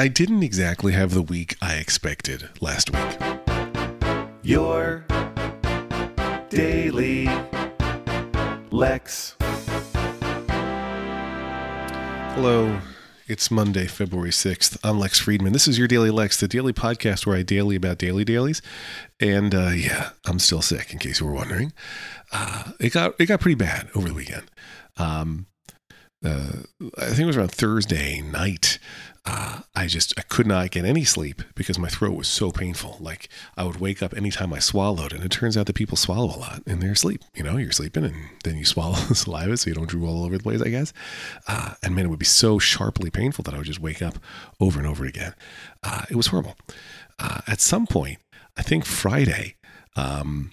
I didn't exactly have the week I expected last week. Your daily Lex. Hello, it's Monday, February 6th. I'm Lex Friedman. This is your Daily Lex, the daily podcast where I daily about daily dailies. And uh, yeah, I'm still sick, in case you were wondering. Uh, it got it got pretty bad over the weekend. Um, uh, I think it was around Thursday night. Uh, I just I could not get any sleep because my throat was so painful. Like I would wake up anytime I swallowed, and it turns out that people swallow a lot in their sleep. You know, you're sleeping, and then you swallow saliva so you don't drool all over the place. I guess. Uh, and man, it would be so sharply painful that I would just wake up over and over again. Uh, it was horrible. Uh, at some point, I think Friday. Um,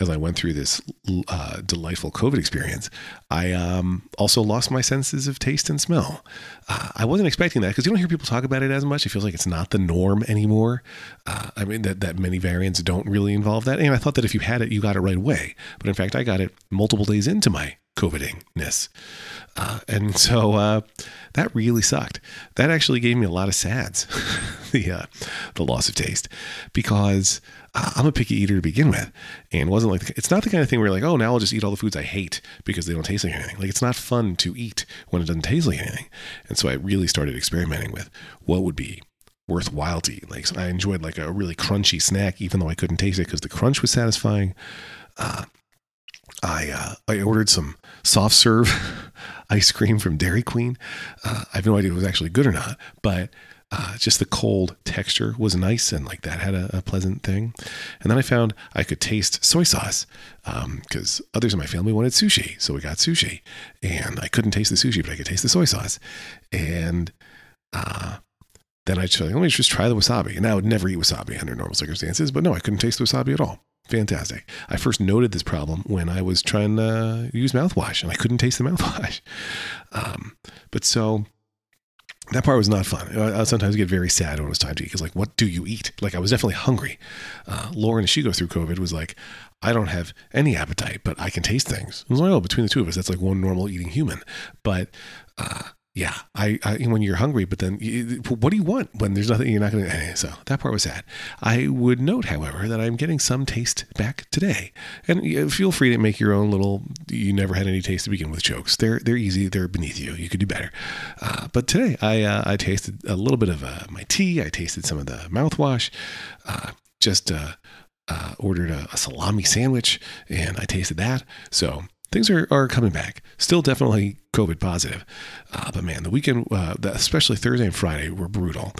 as I went through this uh, delightful COVID experience, I um, also lost my senses of taste and smell. Uh, I wasn't expecting that because you don't hear people talk about it as much. It feels like it's not the norm anymore. Uh, I mean, that, that many variants don't really involve that. And I thought that if you had it, you got it right away. But in fact, I got it multiple days into my COVIDingness. Uh, and so uh, that really sucked. That actually gave me a lot of sads, the, uh, the loss of taste, because I'm a picky eater to begin with. And wasn't like, it's not the kind of thing where you're like, oh, now I'll just eat all the foods I hate because they don't taste like anything. Like, it's not fun to eat when it doesn't taste like anything. And so I really started experimenting with what would be worthwhile to eat. Like, so I enjoyed like a really crunchy snack, even though I couldn't taste it because the crunch was satisfying. Uh, I uh, I ordered some soft serve ice cream from Dairy Queen. Uh, I have no idea if it was actually good or not, but uh, just the cold texture was nice and like that had a, a, pleasant thing. And then I found I could taste soy sauce because um, others in my family wanted sushi, so we got sushi, and I couldn't taste the sushi, but I could taste the soy sauce. And uh, then I just let me just try the wasabi. And I would never eat wasabi under normal circumstances, but no, I couldn't taste the wasabi at all fantastic. I first noted this problem when I was trying to use mouthwash and I couldn't taste the mouthwash. Um, but so that part was not fun. I, I sometimes get very sad when it was time to eat because, like, what do you eat? Like, I was definitely hungry. Uh, Lauren, as she goes through COVID, was like, I don't have any appetite, but I can taste things. I was like, oh, between the two of us, that's like one normal eating human. But uh, yeah, I, I, when you're hungry, but then you, what do you want when there's nothing you're not going to? So that part was sad. I would note, however, that I'm getting some taste back today, and feel free to make your own little. You never had any taste to begin with jokes. They're they're easy. They're beneath you. You could do better. Uh, but today, I uh, I tasted a little bit of uh, my tea. I tasted some of the mouthwash. Uh, just uh, uh, ordered a, a salami sandwich, and I tasted that. So things are, are coming back. Still definitely COVID positive. Uh, but man, the weekend, uh, especially Thursday and Friday, were brutal.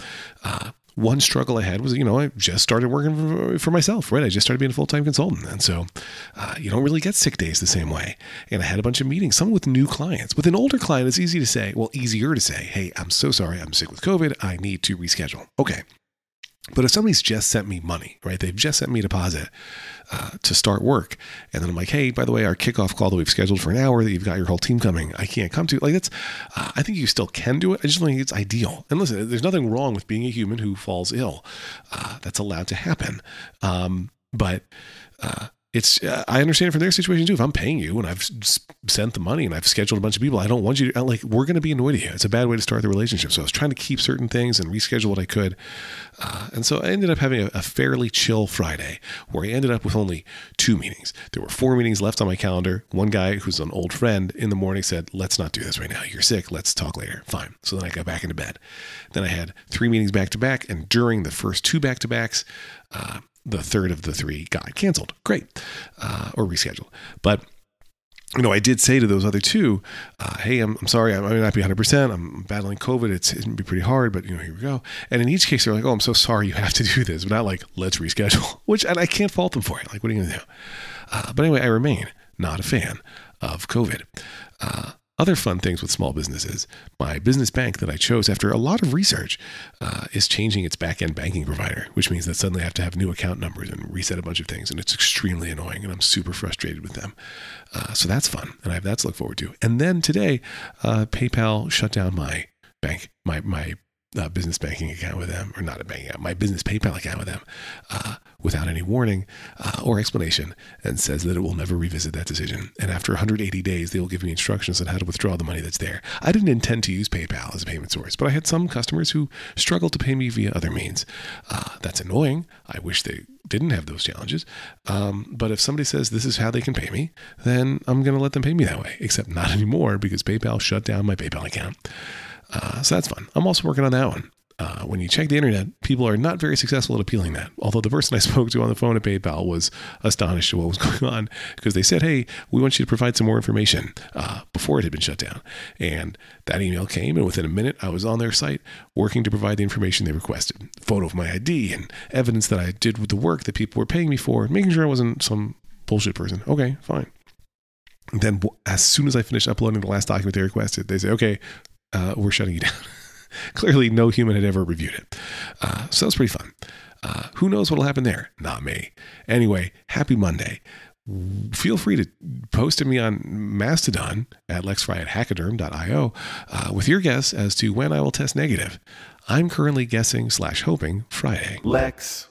Uh, one struggle I had was, you know, I just started working for myself, right? I just started being a full time consultant. And so uh, you don't really get sick days the same way. And I had a bunch of meetings, some with new clients. With an older client, it's easy to say, well, easier to say, hey, I'm so sorry, I'm sick with COVID. I need to reschedule. Okay. But if somebody's just sent me money, right? They've just sent me a deposit uh, to start work. And then I'm like, hey, by the way, our kickoff call that we've scheduled for an hour that you've got your whole team coming, I can't come to. Like, that's, uh, I think you still can do it. I just don't think it's ideal. And listen, there's nothing wrong with being a human who falls ill. Uh, that's allowed to happen. Um, but, uh, it's uh, I understand it from their situation too. If I'm paying you and I've sent the money and I've scheduled a bunch of people, I don't want you to like we're going to be annoyed at you. It's a bad way to start the relationship. So I was trying to keep certain things and reschedule what I could, uh, and so I ended up having a, a, fairly chill Friday where I ended up with only two meetings. There were four meetings left on my calendar. One guy who's an old friend in the morning said, "Let's not do this right now. You're sick. Let's talk later." Fine. So then I got back into bed. Then I had three meetings back to back, and during the first two back to backs. Uh, the third of the three got canceled. Great. Uh, or rescheduled. But you know, I did say to those other two, uh, "Hey, I'm, I'm sorry, I might not be 100. percent I'm battling COVID. It's it be pretty hard, but you know, here we go." And in each case, they're like, "Oh, I'm so sorry, you have to do this," but not like, "Let's reschedule." Which, and I can't fault them for it. Like, what are you gonna do? Uh, but anyway, I remain not a fan of COVID. Uh, other fun things with small businesses. My business bank that I chose after a lot of research uh, is changing its back end banking provider, which means that suddenly I have to have new account numbers and reset a bunch of things. And it's extremely annoying, and I'm super frustrated with them. Uh, so that's fun, and I have that to look forward to. And then today, uh, PayPal shut down my bank, my, my uh, business banking account with them, or not a banking account, my business PayPal account with them, uh, without any warning uh, or explanation, and says that it will never revisit that decision. And after 180 days, they will give me instructions on how to withdraw the money that's there. I didn't intend to use PayPal as a payment source, but I had some customers who struggled to pay me via other means. Uh, that's annoying. I wish they didn't have those challenges. Um, but if somebody says this is how they can pay me, then I'm going to let them pay me that way, except not anymore because PayPal shut down my PayPal account. Uh, so that's fun. I'm also working on that one. Uh, when you check the internet, people are not very successful at appealing that. Although the person I spoke to on the phone at PayPal was astonished at what was going on because they said, Hey, we want you to provide some more information uh, before it had been shut down. And that email came, and within a minute, I was on their site working to provide the information they requested photo of my ID and evidence that I did with the work that people were paying me for, making sure I wasn't some bullshit person. Okay, fine. Then, as soon as I finished uploading the last document they requested, they say, Okay, uh, we're shutting you down. Clearly, no human had ever reviewed it. Uh, so that's pretty fun. Uh, who knows what'll happen there? Not me. Anyway, happy Monday. Feel free to post to me on Mastodon at lexfry at hachyderm.io uh, with your guess as to when I will test negative. I'm currently guessing slash hoping Friday. Lex.